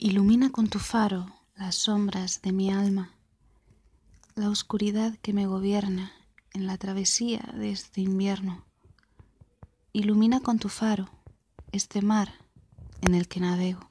Ilumina con tu faro las sombras de mi alma, la oscuridad que me gobierna en la travesía de este invierno. Ilumina con tu faro este mar en el que navego.